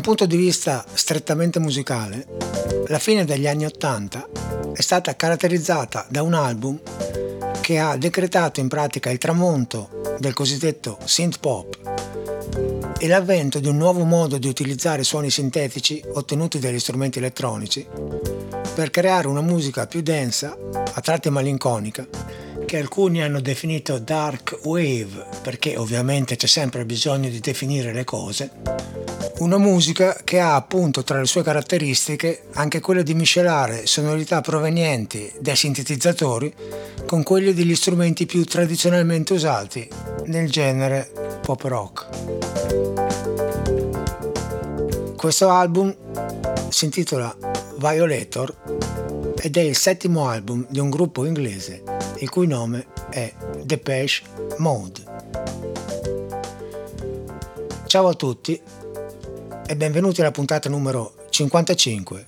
Un punto di vista strettamente musicale, la fine degli anni Ottanta è stata caratterizzata da un album che ha decretato in pratica il tramonto del cosiddetto synth pop e l'avvento di un nuovo modo di utilizzare suoni sintetici ottenuti dagli strumenti elettronici per creare una musica più densa, a tratti malinconica, che alcuni hanno definito dark wave, perché ovviamente c'è sempre bisogno di definire le cose, una musica che ha appunto tra le sue caratteristiche anche quella di miscelare sonorità provenienti dai sintetizzatori con quelle degli strumenti più tradizionalmente usati nel genere pop rock. Questo album si intitola Violator ed è il settimo album di un gruppo inglese il cui nome è Depeche Mode. Ciao a tutti e benvenuti alla puntata numero 55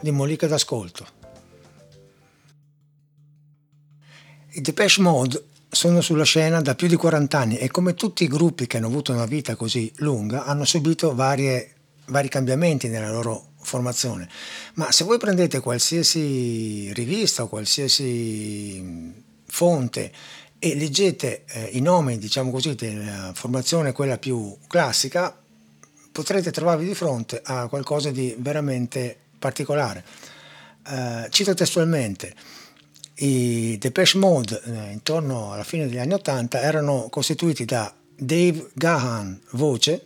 di Molica d'Ascolto. I Depeche Mode sono sulla scena da più di 40 anni e come tutti i gruppi che hanno avuto una vita così lunga hanno subito varie, vari cambiamenti nella loro formazione. Ma se voi prendete qualsiasi rivista o qualsiasi fonte e leggete eh, i nomi, diciamo così, della formazione quella più classica, potrete trovarvi di fronte a qualcosa di veramente particolare. Eh, cito testualmente, i Depeche Mode eh, intorno alla fine degli anni Ottanta erano costituiti da Dave Gahan, voce,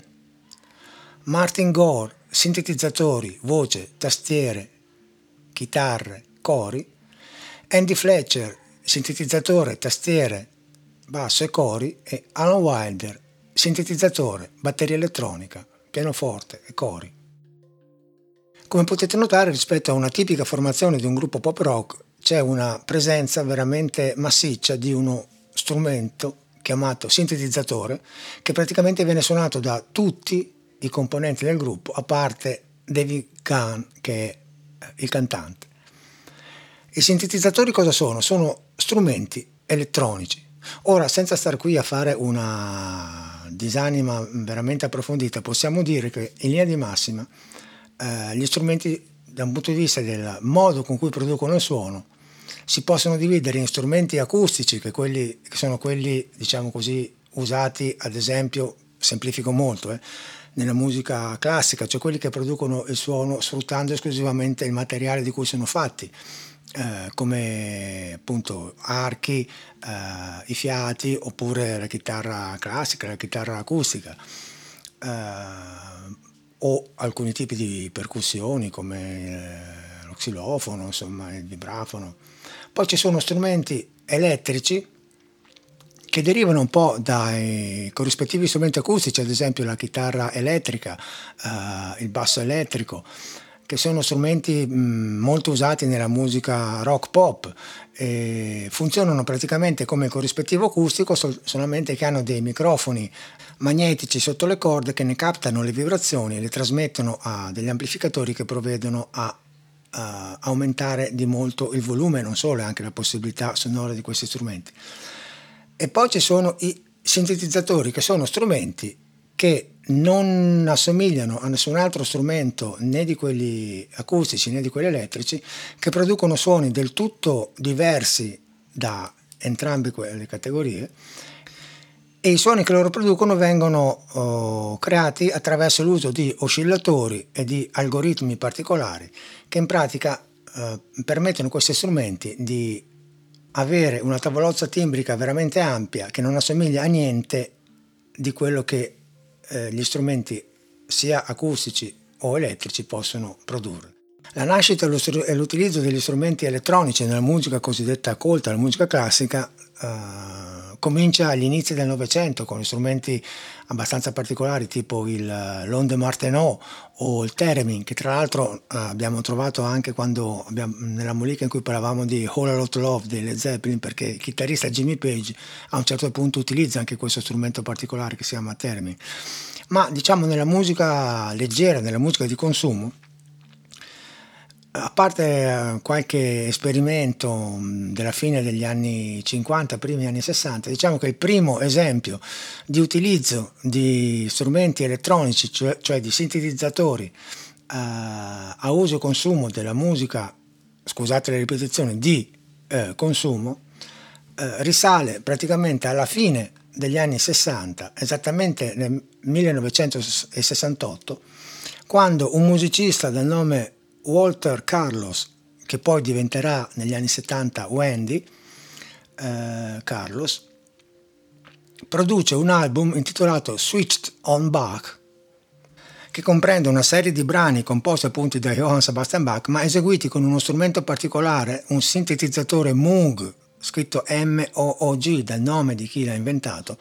Martin Gore, sintetizzatori, voce, tastiere, chitarre, cori, Andy Fletcher, sintetizzatore, tastiere, basso e cori e Alan Wilder, sintetizzatore, batteria elettronica, pianoforte e cori. Come potete notare rispetto a una tipica formazione di un gruppo pop rock c'è una presenza veramente massiccia di uno strumento chiamato sintetizzatore che praticamente viene suonato da tutti i componenti del gruppo a parte David Kahn che è il cantante. I sintetizzatori cosa sono? Sono strumenti elettronici. Ora, senza star qui a fare una disanima veramente approfondita, possiamo dire che in linea di massima eh, gli strumenti da un punto di vista del modo con cui producono il suono si possono dividere in strumenti acustici, che, quelli, che sono quelli, diciamo così, usati ad esempio, semplifico molto, eh, nella musica classica, cioè quelli che producono il suono sfruttando esclusivamente il materiale di cui sono fatti. Eh, come appunto archi, eh, i fiati oppure la chitarra classica, la chitarra acustica eh, o alcuni tipi di percussioni come eh, lo xilofono, insomma il vibrafono. Poi ci sono strumenti elettrici che derivano un po' dai corrispettivi strumenti acustici, ad esempio la chitarra elettrica, eh, il basso elettrico, che sono strumenti molto usati nella musica rock pop funzionano praticamente come corrispettivo acustico sol- solamente che hanno dei microfoni magnetici sotto le corde che ne captano le vibrazioni e le trasmettono a degli amplificatori che provvedono a a aumentare di molto il volume, non solo, anche la possibilità sonora di questi strumenti. E poi ci sono i sintetizzatori, che sono strumenti che non assomigliano a nessun altro strumento né di quelli acustici né di quelli elettrici, che producono suoni del tutto diversi da entrambe quelle categorie e i suoni che loro producono vengono oh, creati attraverso l'uso di oscillatori e di algoritmi particolari che in pratica eh, permettono a questi strumenti di avere una tavolozza timbrica veramente ampia che non assomiglia a niente di quello che eh, gli strumenti sia acustici o elettrici possono produrre. La nascita e l'utilizzo degli strumenti elettronici nella musica cosiddetta colta, la musica classica, eh, comincia agli inizi del Novecento con strumenti abbastanza particolari tipo il eh, Londe Martenot o il Theremin che tra l'altro eh, abbiamo trovato anche quando abbiamo, nella molica in cui parlavamo di All a Lot Love dei Led Zeppelin perché il chitarrista Jimmy Page a un certo punto utilizza anche questo strumento particolare che si chiama Theremin. Ma diciamo nella musica leggera, nella musica di consumo a parte eh, qualche esperimento della fine degli anni 50, primi anni 60, diciamo che il primo esempio di utilizzo di strumenti elettronici, cioè, cioè di sintetizzatori a, a uso e consumo della musica, scusate le ripetizioni, di eh, consumo, eh, risale praticamente alla fine degli anni 60, esattamente nel 1968, quando un musicista del nome Walter Carlos, che poi diventerà negli anni 70 Wendy eh, Carlos, produce un album intitolato Switched on Bach, che comprende una serie di brani composti appunto da Johann Sebastian Bach, ma eseguiti con uno strumento particolare, un sintetizzatore Moog, scritto M-O-O-G, dal nome di chi l'ha inventato,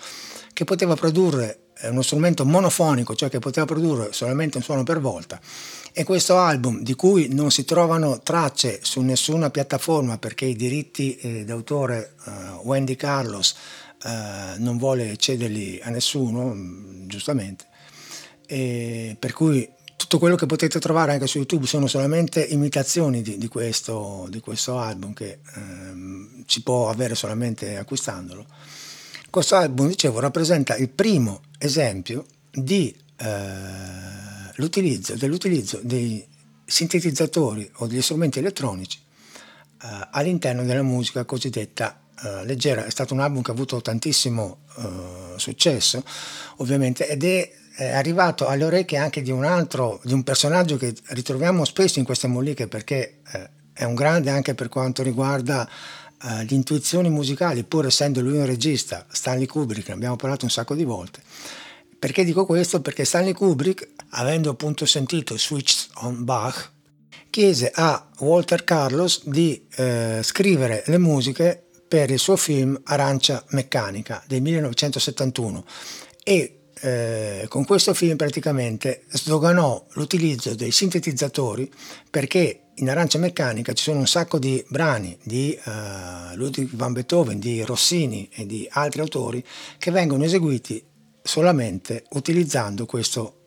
che poteva produrre eh, uno strumento monofonico, cioè che poteva produrre solamente un suono per volta, e questo album, di cui non si trovano tracce su nessuna piattaforma perché i diritti eh, d'autore uh, Wendy Carlos uh, non vuole cederli a nessuno, mm, giustamente. E per cui tutto quello che potete trovare anche su YouTube sono solamente imitazioni di, di, questo, di questo, album che ehm, si può avere solamente acquistandolo. Questo album, dicevo, rappresenta il primo esempio di eh, l'utilizzo, dell'utilizzo dei sintetizzatori o degli strumenti elettronici eh, all'interno della musica cosiddetta eh, leggera. È stato un album che ha avuto tantissimo eh, successo, ovviamente, ed è, è, arrivato alle orecchie anche di un altro, di un personaggio che ritroviamo spesso in queste molliche perché eh, è un grande anche per quanto riguarda uh, le intuizioni musicali, pur essendo lui un regista, Stanley Kubrick, ne abbiamo parlato un sacco di volte. Perché dico questo? Perché Stanley Kubrick, avendo appunto sentito Switched on Bach, chiese a Walter Carlos di eh, scrivere le musiche per il suo film Arancia Meccanica del 1971 e eh, con questo film praticamente sdoganò l'utilizzo dei sintetizzatori perché in Arancia Meccanica ci sono un sacco di brani di uh, Ludwig van Beethoven, di Rossini e di altri autori che vengono eseguiti solamente utilizzando questo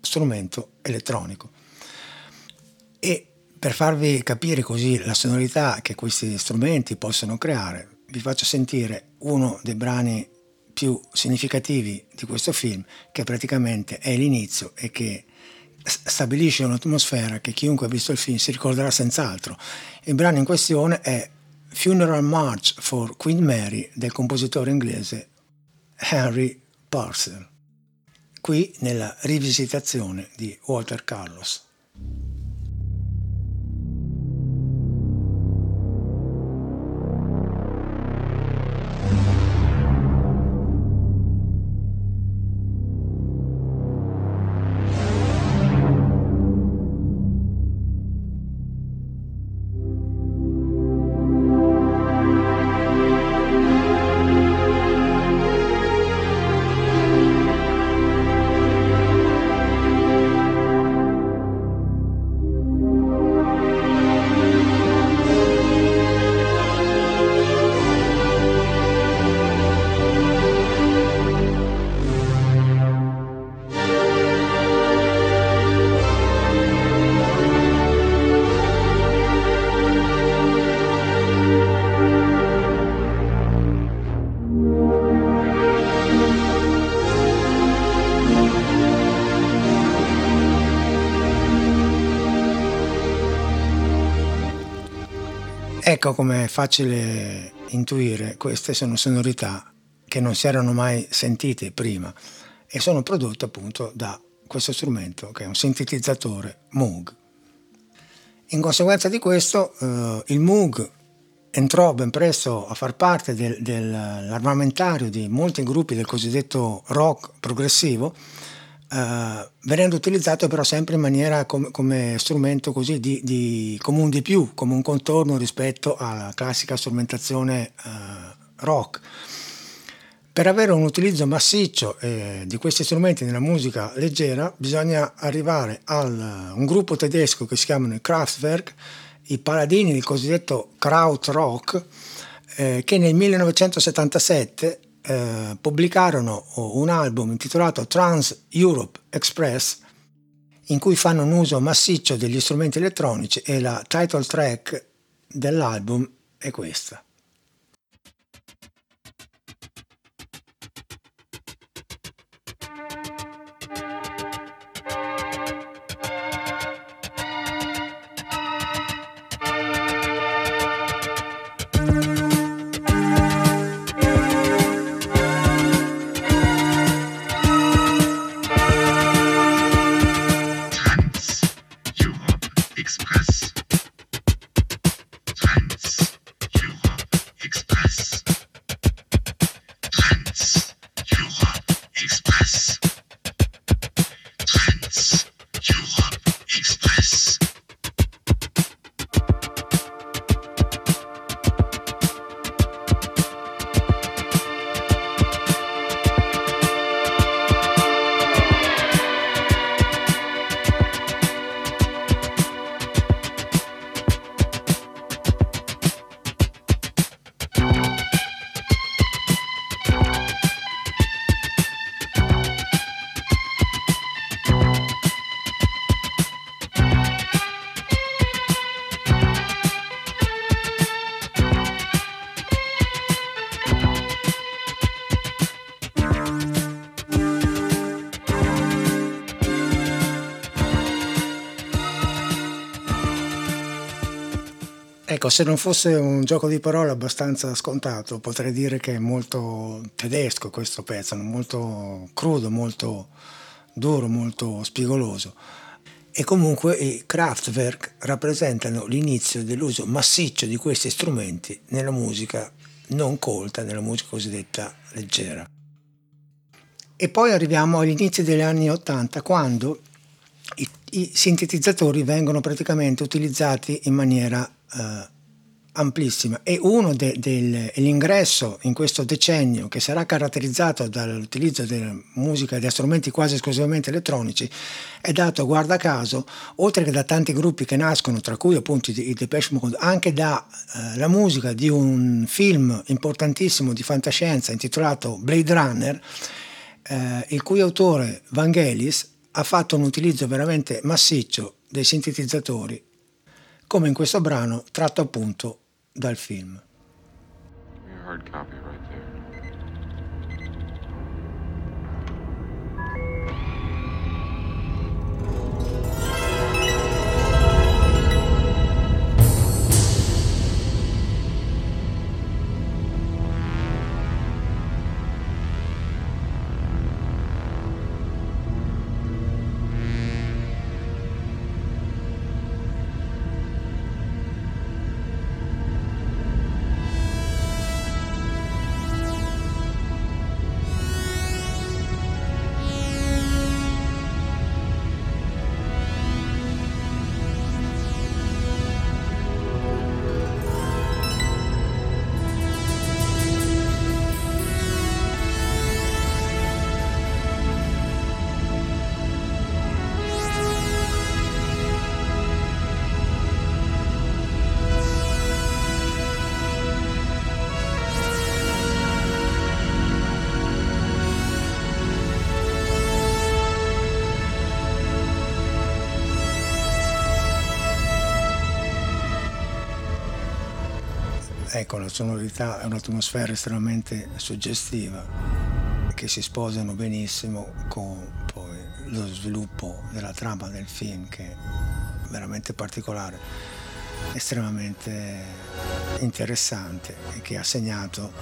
strumento elettronico. E per farvi capire così la sonorità che questi strumenti possono creare, vi faccio sentire uno dei brani più significativi di questo film, che praticamente è l'inizio e che stabilisce un'atmosfera che chiunque ha visto il film si ricorderà senz'altro. Il brano in questione è Funeral March for Queen Mary del compositore inglese Henry Parcel, qui nella rivisitazione di Walter Carlos. Ecco come è facile intuire, queste sono sonorità che non si erano mai sentite prima e sono prodotte appunto da questo strumento che è un sintetizzatore Moog. In conseguenza di questo eh, il Moog entrò ben presto a far parte del, dell'armamentario di molti gruppi del cosiddetto rock progressivo Uh, venendo utilizzato però sempre in maniera com- come strumento così di, di, come un di più, come un contorno rispetto alla classica strumentazione uh, rock. Per avere un utilizzo massiccio eh, di questi strumenti nella musica leggera bisogna arrivare a un gruppo tedesco che si chiamano i Kraftwerk, i paladini del cosiddetto Krautrock, eh, che nel 1977 eh, pubblicarono un album intitolato Trans Europe Express in cui fanno un uso massiccio degli strumenti elettronici e la title track dell'album è questa. Ecco, se non fosse un gioco di parole abbastanza scontato, potrei dire che è molto tedesco questo pezzo, molto crudo, molto duro, molto spigoloso. E comunque i Kraftwerk rappresentano l'inizio dell'uso massiccio di questi strumenti nella musica non colta, nella musica cosiddetta leggera. E poi arriviamo agli inizi degli anni Ottanta, quando i, i sintetizzatori vengono praticamente utilizzati in maniera eh, amplissima. E uno de, dell'ingresso in questo decennio che sarà caratterizzato dall'utilizzo della musica e di strumenti quasi esclusivamente elettronici è dato guarda caso oltre che da tanti gruppi che nascono tra cui appunto i Depeche Mode anche dalla eh, musica di un film importantissimo di fantascienza intitolato Blade Runner eh, il cui autore Vangelis ha fatto un utilizzo veramente massiccio dei sintetizzatori come in questo brano tratto appunto dal film. Ecco, la sonorità è un'atmosfera estremamente suggestiva che si sposano benissimo con poi lo sviluppo della trama del film che è veramente particolare, estremamente interessante e che ha segnato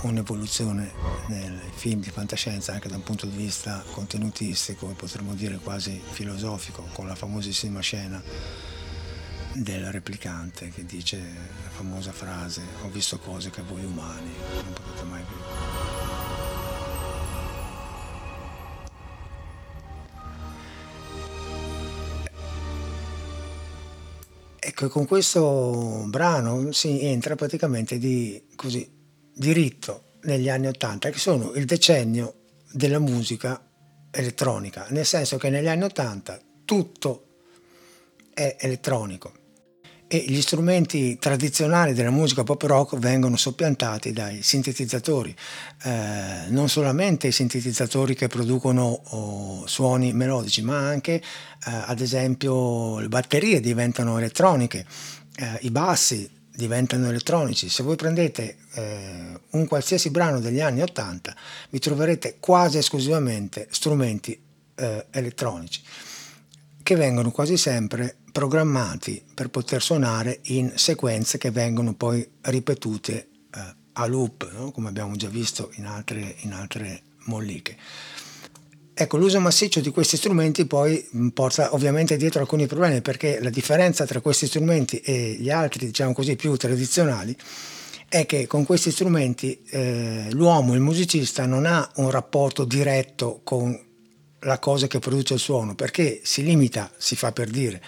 un'evoluzione nel film di fantascienza anche da un punto di vista contenutistico e potremmo dire quasi filosofico con la famosissima scena del replicante che dice la famosa frase ho visto cose che voi umani non potete mai vedere. Ecco, con questo brano si entra praticamente di così diritto negli anni Ottanta, che sono il decennio della musica elettronica, nel senso che negli anni Ottanta tutto è elettronico e gli strumenti tradizionali della musica pop rock vengono soppiantati dai sintetizzatori, eh, non solamente i sintetizzatori che producono oh, suoni melodici, ma anche eh, ad esempio le batterie diventano elettroniche, eh, i bassi diventano elettronici. Se voi prendete eh, un qualsiasi brano degli anni 80 vi troverete quasi esclusivamente strumenti eh, elettronici che vengono quasi sempre programmati per poter suonare in sequenze che vengono poi ripetute eh, a loop, no? come abbiamo già visto in altre, in altre molliche. Ecco, l'uso massiccio di questi strumenti poi mm, porta ovviamente dietro alcuni problemi perché la differenza tra questi strumenti e gli altri, diciamo così, più tradizionali è che con questi strumenti eh, l'uomo, il musicista, non ha un rapporto diretto con la cosa che produce il suono, perché si limita, si fa per dire,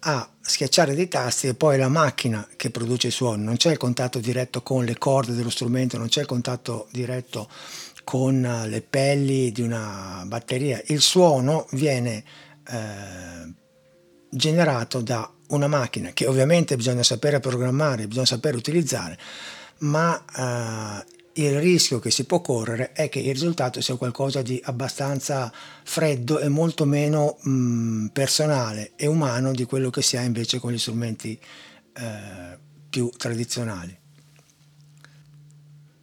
a schiacciare dei tasti e poi la macchina che produce il suono, non c'è il contatto diretto con le corde dello strumento, non c'è il contatto diretto con le pelli di una batteria, il suono viene eh, generato da una macchina che ovviamente bisogna sapere programmare, bisogna sapere utilizzare, ma eh, il rischio che si può correre è che il risultato sia qualcosa di abbastanza freddo e molto meno mh, personale e umano di quello che si ha invece con gli strumenti eh, più tradizionali.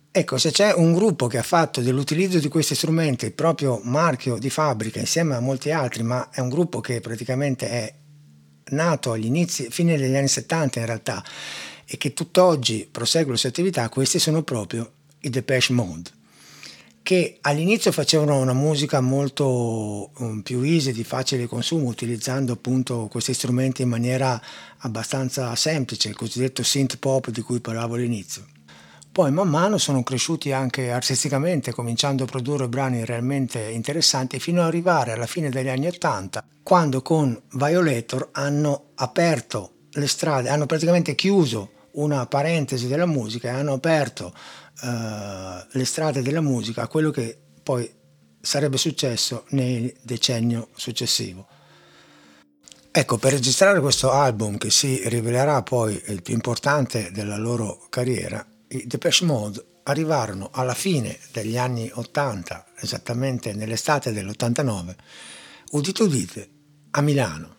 Ecco, se c'è un gruppo che ha fatto dell'utilizzo di questi strumenti il proprio marchio di fabbrica insieme a molti altri, ma è un gruppo che praticamente è nato agli inizi, fine degli anni 70 in realtà, e che tutt'oggi prosegue le sue attività, questi sono proprio i Depeche Mode, che all'inizio facevano una musica molto um, più easy, di facile consumo, utilizzando appunto questi strumenti in maniera abbastanza semplice, il cosiddetto synth pop di cui parlavo all'inizio. Poi man mano sono cresciuti anche artisticamente, cominciando a produrre brani realmente interessanti fino ad arrivare alla fine degli anni Ottanta, quando con Violator hanno aperto le strade, hanno praticamente chiuso una parentesi della musica e hanno aperto uh, le strade della musica a quello che poi sarebbe successo nel decennio successivo. Ecco, per registrare questo album che si rivelerà poi il più importante della loro carriera, i Depeche Mode arrivarono alla fine degli anni 80, esattamente nell'estate dell'89, udite udite, a Milano,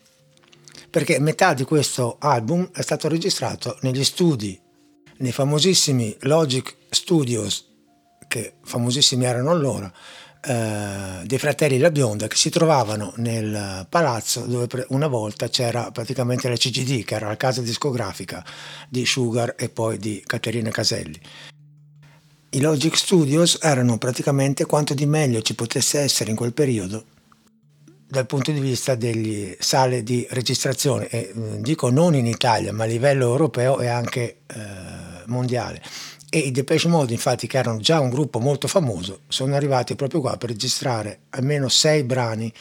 perché metà di questo album è stato registrato negli studi nei famosissimi Logic Studios, che famosissimi erano allora, eh, dei fratelli La Bionda che si trovavano nel palazzo dove una volta c'era praticamente la CGD, che era la casa discografica di Sugar e poi di Caterina Caselli. I Logic Studios erano praticamente quanto di meglio ci potesse essere in quel periodo dal punto di vista delle sale di registrazione, e dico non in Italia, ma a livello europeo e anche eh, mondiale. E i Depeche Mode, infatti, che erano già un gruppo molto famoso, sono arrivati proprio qua per registrare almeno sei brani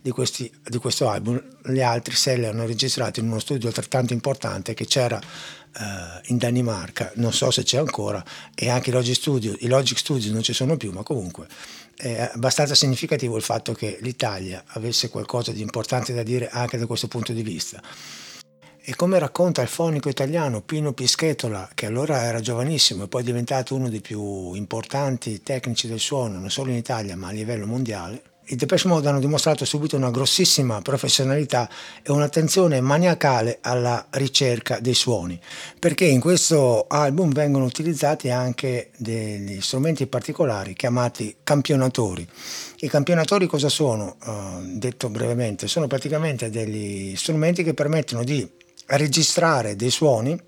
di, questi, di questo album. Gli altri sei li hanno registrati in uno studio altrettanto importante che c'era uh, in Danimarca, non so se c'è ancora, e anche i Logic Studio, i Logic Studio non ci sono più, ma comunque è abbastanza significativo il fatto che l'Italia avesse qualcosa di importante da dire anche da questo punto di vista. E come racconta il fonico italiano Pino Pischetola, che allora era giovanissimo e poi è diventato uno dei più importanti tecnici del suono, non solo in Italia ma a livello mondiale, i Depeche Mode hanno dimostrato subito una grossissima professionalità e un'attenzione maniacale alla ricerca dei suoni, perché in questo album vengono utilizzati anche degli strumenti particolari chiamati campionatori. I campionatori cosa sono? Uh, detto brevemente, sono praticamente degli strumenti che permettono di registrare dei suoni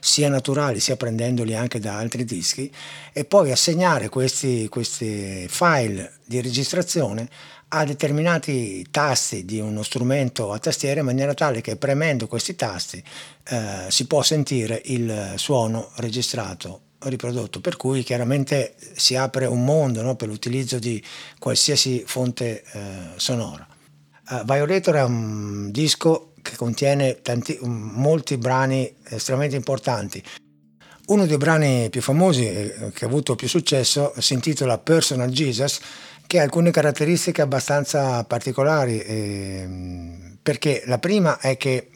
sia naturali sia prendendoli anche da altri dischi e poi assegnare questi, questi file di registrazione a determinati tasti di uno strumento a tastiera in maniera tale che premendo questi tasti eh, si può sentire il suono registrato riprodotto. Per cui chiaramente si apre un mondo no, per l'utilizzo di qualsiasi fonte eh, sonora. Uh, Violator è un disco che contiene tanti, molti brani estremamente importanti. Uno dei brani più famosi e che ha avuto più successo si intitola Personal Jesus, che ha alcune caratteristiche abbastanza particolari, eh, perché la prima è che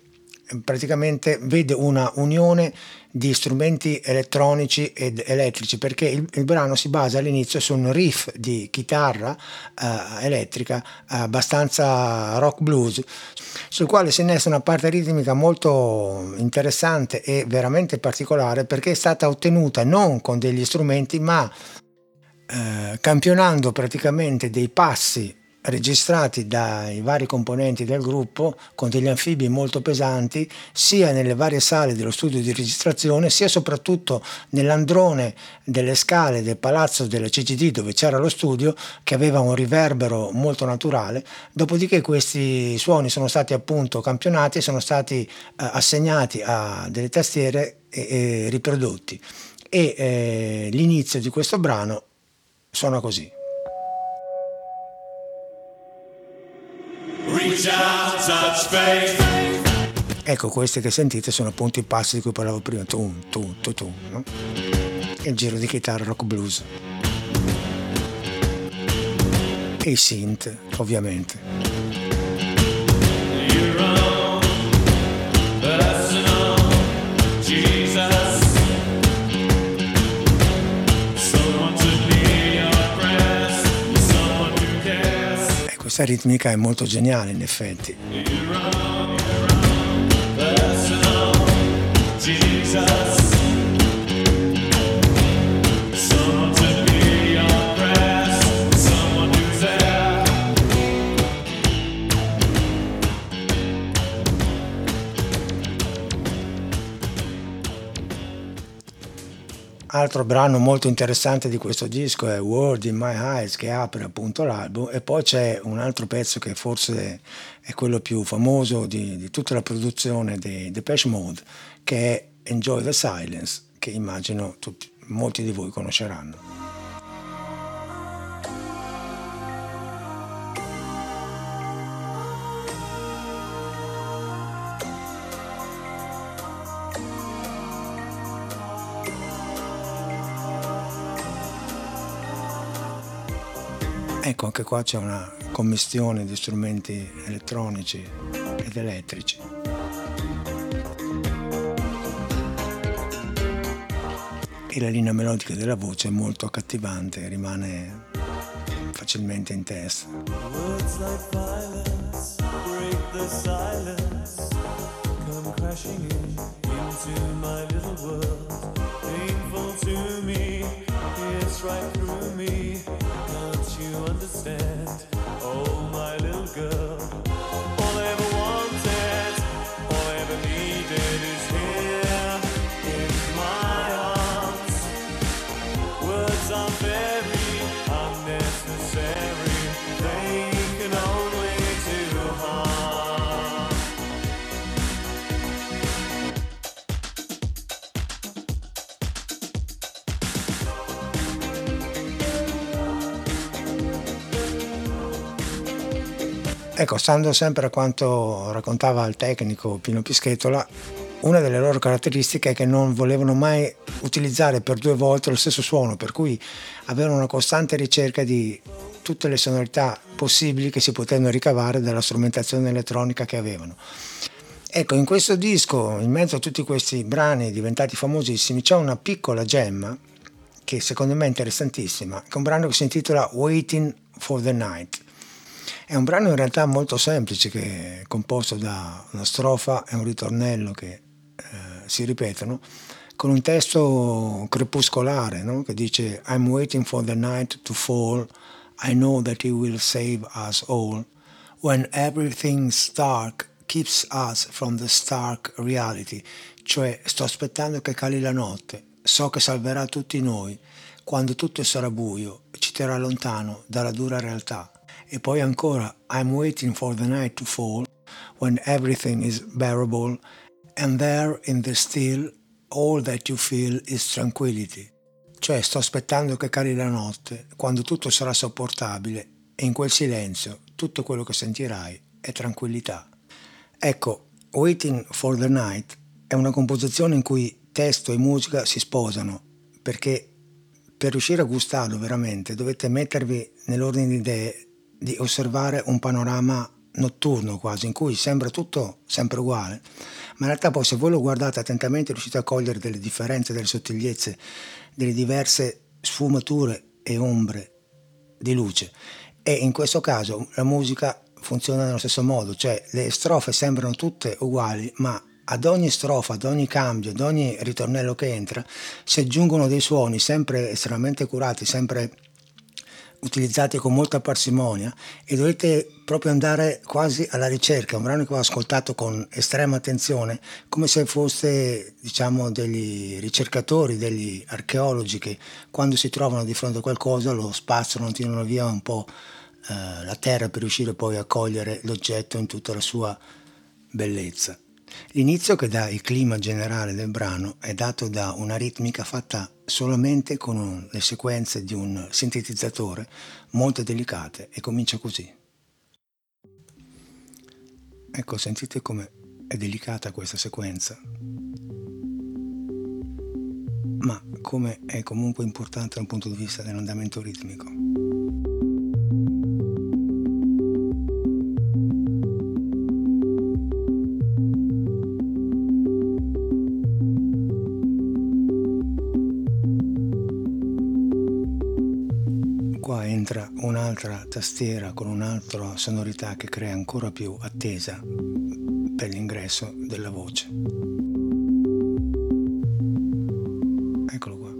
praticamente vede una unione di strumenti elettronici ed elettrici perché il, il brano si basa all'inizio su un riff di chitarra eh, elettrica abbastanza rock blues sul quale si innesta una parte ritmica molto interessante e veramente particolare perché è stata ottenuta non con degli strumenti ma eh, campionando praticamente dei passi registrati dai vari componenti del gruppo con degli anfibi molto pesanti sia nelle varie sale dello studio di registrazione sia soprattutto nell'androne delle scale del palazzo della CGD dove c'era lo studio che aveva un riverbero molto naturale. Dopodiché questi suoni sono stati appunto campionati e sono stati eh, assegnati a delle tastiere e, e riprodotti. E eh, l'inizio di questo brano suona così Ecco, questi che sentite sono appunto i passi di cui parlavo prima, tum, tum, tum, tum, no? Il giro di chitarra rock blues. E i synth, ovviamente. Questa ritmica è molto geniale in effetti. Altro brano molto interessante di questo disco è World in My Eyes che apre appunto l'album e poi c'è un altro pezzo che forse è quello più famoso di, di tutta la produzione di Depeche Mode che è Enjoy the Silence che immagino tutti, molti di voi conosceranno. Ecco, anche qua c'è una commistione di strumenti elettronici ed elettrici. E la linea melodica della voce è molto accattivante, rimane facilmente in testa. Words like violence break come crashing in into my little world, painful to me, it's right through me. Don't you understand. Stando sempre a quanto raccontava il tecnico Pino Pischetola, una delle loro caratteristiche è che non volevano mai utilizzare per due volte lo stesso suono, per cui avevano una costante ricerca di tutte le sonorità possibili che si potevano ricavare dalla strumentazione elettronica che avevano. Ecco, in questo disco, in mezzo a tutti questi brani diventati famosissimi, c'è una piccola gemma che secondo me è interessantissima, che è un brano che si intitola Waiting for the Night. È un brano in realtà molto semplice che è composto da una strofa e un ritornello che eh, si ripetono con un testo crepuscolare no? che dice I'm waiting for the night to fall. I know that he will save us all. When everything's dark keeps us from the stark reality. Cioè sto aspettando che cali la notte. So che salverà tutti noi. Quando tutto sarà buio ci terrà lontano dalla dura realtà e poi ancora I'm waiting for the night to fall when everything is bearable and there in the still all that you feel is tranquility. Cioè sto aspettando che cali la notte quando tutto sarà sopportabile e in quel silenzio tutto quello che sentirai è tranquillità. Ecco, Waiting for the Night è una composizione in cui testo e musica si sposano perché per riuscire a gustarlo veramente dovete mettervi nell'ordine di idee di osservare un panorama notturno quasi, in cui sembra tutto sempre uguale, ma in realtà poi se voi lo guardate attentamente riuscite a cogliere delle differenze, delle sottigliezze, delle diverse sfumature e ombre di luce. E in questo caso la musica funziona nello stesso modo, cioè le strofe sembrano tutte uguali, ma ad ogni strofa, ad ogni cambio, ad ogni ritornello che entra, si aggiungono dei suoni sempre estremamente curati, sempre utilizzati con molta parsimonia e dovete proprio andare quasi alla ricerca, un brano che ho ascoltato con estrema attenzione, come se foste diciamo degli ricercatori, degli archeologi che quando si trovano di fronte a qualcosa lo spazzano, tirano via un po' eh, la terra per riuscire poi a cogliere l'oggetto in tutta la sua bellezza. L'inizio che dà il clima generale del brano è dato da una ritmica fatta solamente con le sequenze di un sintetizzatore molto delicate e comincia così. Ecco, sentite come è delicata questa sequenza, ma come è comunque importante dal punto di vista dell'andamento ritmico. Tastiera con un'altra sonorità che crea ancora più attesa per l'ingresso della voce. Eccolo qua.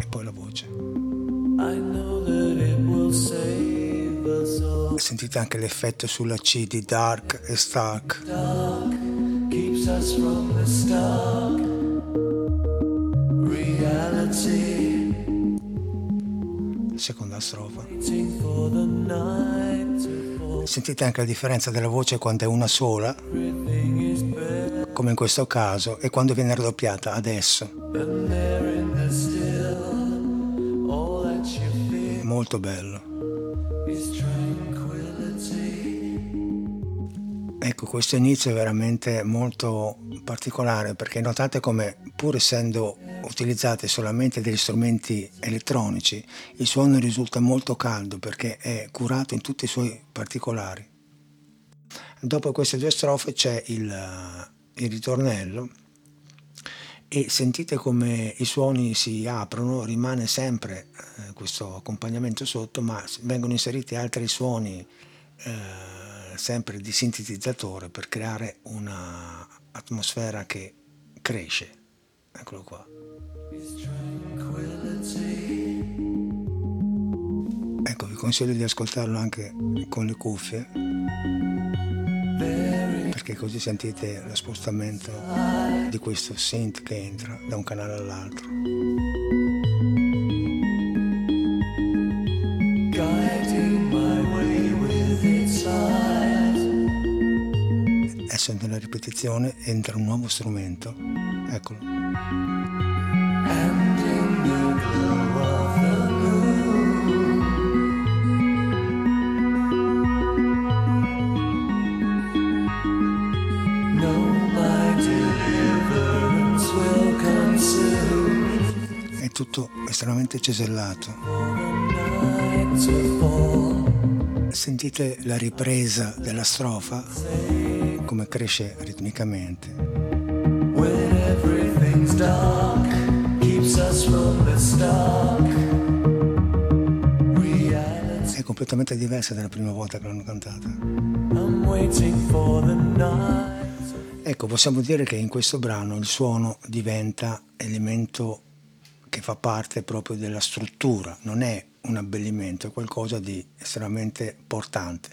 E poi la voce. Sentite anche l'effetto sulla C di Dark e Stark. Dark Seconda strofa. Sentite anche la differenza della voce quando è una sola, come in questo caso, e quando viene raddoppiata adesso. Molto bello. Ecco, questo inizio è veramente molto particolare perché notate come pur essendo utilizzati solamente degli strumenti elettronici, il suono risulta molto caldo perché è curato in tutti i suoi particolari. Dopo queste due strofe c'è il, il ritornello e sentite come i suoni si aprono, rimane sempre eh, questo accompagnamento sotto, ma vengono inseriti altri suoni. Eh, sempre di sintetizzatore per creare un'atmosfera che cresce. Eccolo qua. Ecco, vi consiglio di ascoltarlo anche con le cuffie perché così sentite lo spostamento di questo synth che entra da un canale all'altro. adesso nella ripetizione entra un nuovo strumento. Eccolo. Estremamente cesellato. Sentite la ripresa della strofa? come cresce ritmicamente. È completamente diversa dalla prima volta che l'hanno cantata. Ecco, possiamo dire che in questo brano il suono diventa elemento che fa parte proprio della struttura, non è un abbellimento, è qualcosa di estremamente portante.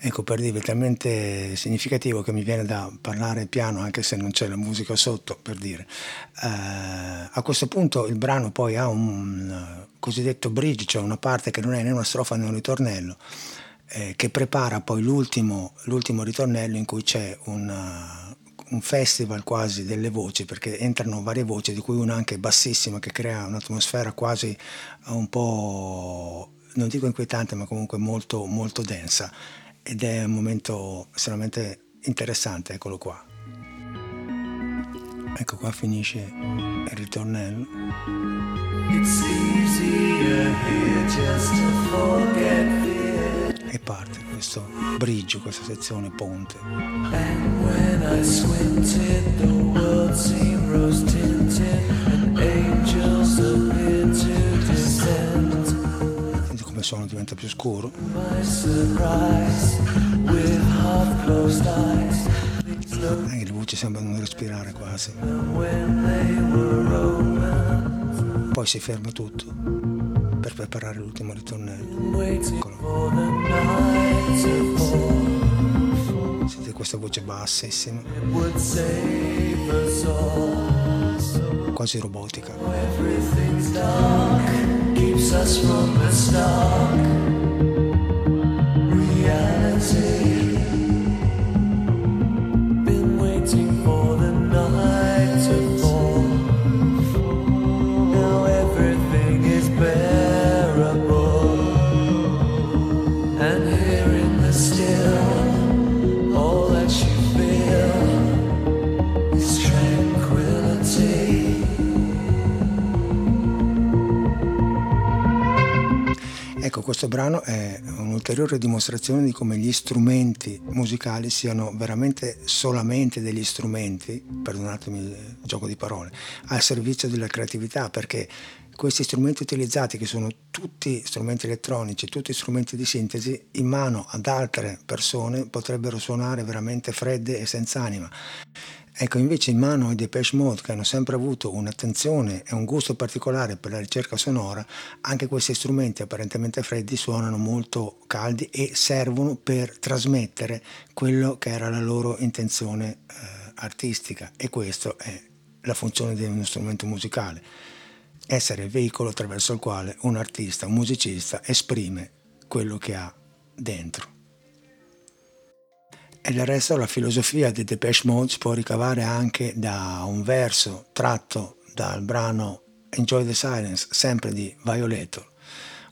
Ecco, per dire, è talmente significativo che mi viene da parlare piano anche se non c'è la musica sotto, per dire. Uh, a questo punto il brano poi ha un uh, cosiddetto bridge, cioè una parte che non è né una strofa né un ritornello, eh, che prepara poi l'ultimo, l'ultimo, ritornello in cui c'è un, uh, un festival quasi delle voci, perché entrano varie voci, di cui una anche bassissima, che crea un'atmosfera quasi un po', non dico inquietante, ma comunque molto, molto densa ed è un momento estremamente interessante, eccolo qua. Ecco qua finisce il ritornello. It's easier parte, questo bridge, questa sezione ponte. And when I squinted, the world seemed rose tinted, and angels appeared to descend. Senti come il suono diventa più scuro. My surprise, with half closed eyes, Anche le voci sembrano respirare quasi. Poi si ferma tutto per preparare l'ultimo ritornello. Sentite questa voce bassissima, quasi robotica. Questo brano è un'ulteriore dimostrazione di come gli strumenti musicali siano veramente solamente degli strumenti, perdonatemi il gioco di parole, al servizio della creatività, perché questi strumenti utilizzati, che sono tutti strumenti elettronici, tutti strumenti di sintesi, in mano ad altre persone potrebbero suonare veramente fredde e senza anima. Ecco, invece in mano ai Depeche Mode, che hanno sempre avuto un'attenzione e un gusto particolare per la ricerca sonora, anche questi strumenti apparentemente freddi suonano molto caldi e servono per trasmettere quello che era la loro intenzione eh, artistica. E questa è la funzione di uno strumento musicale, essere il veicolo attraverso il quale un artista, un musicista esprime quello che ha dentro. E del resto la filosofia di Depeche Mode si può ricavare anche da un verso tratto dal brano Enjoy the Silence, sempre di Violator,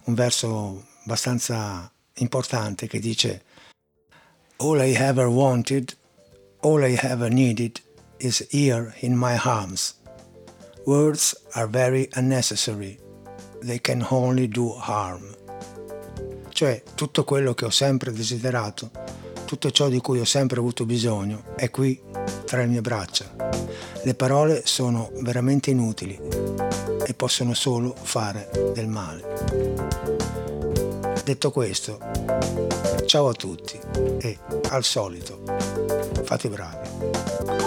un verso abbastanza importante che dice All I ever wanted, all I ever needed is here in my arms. Words are very unnecessary, they can only do harm. Cioè tutto quello che ho sempre desiderato, tutto ciò di cui ho sempre avuto bisogno è qui tra le mie braccia. Le parole sono veramente inutili e possono solo fare del male. Detto questo, ciao a tutti e al solito, fate bravi.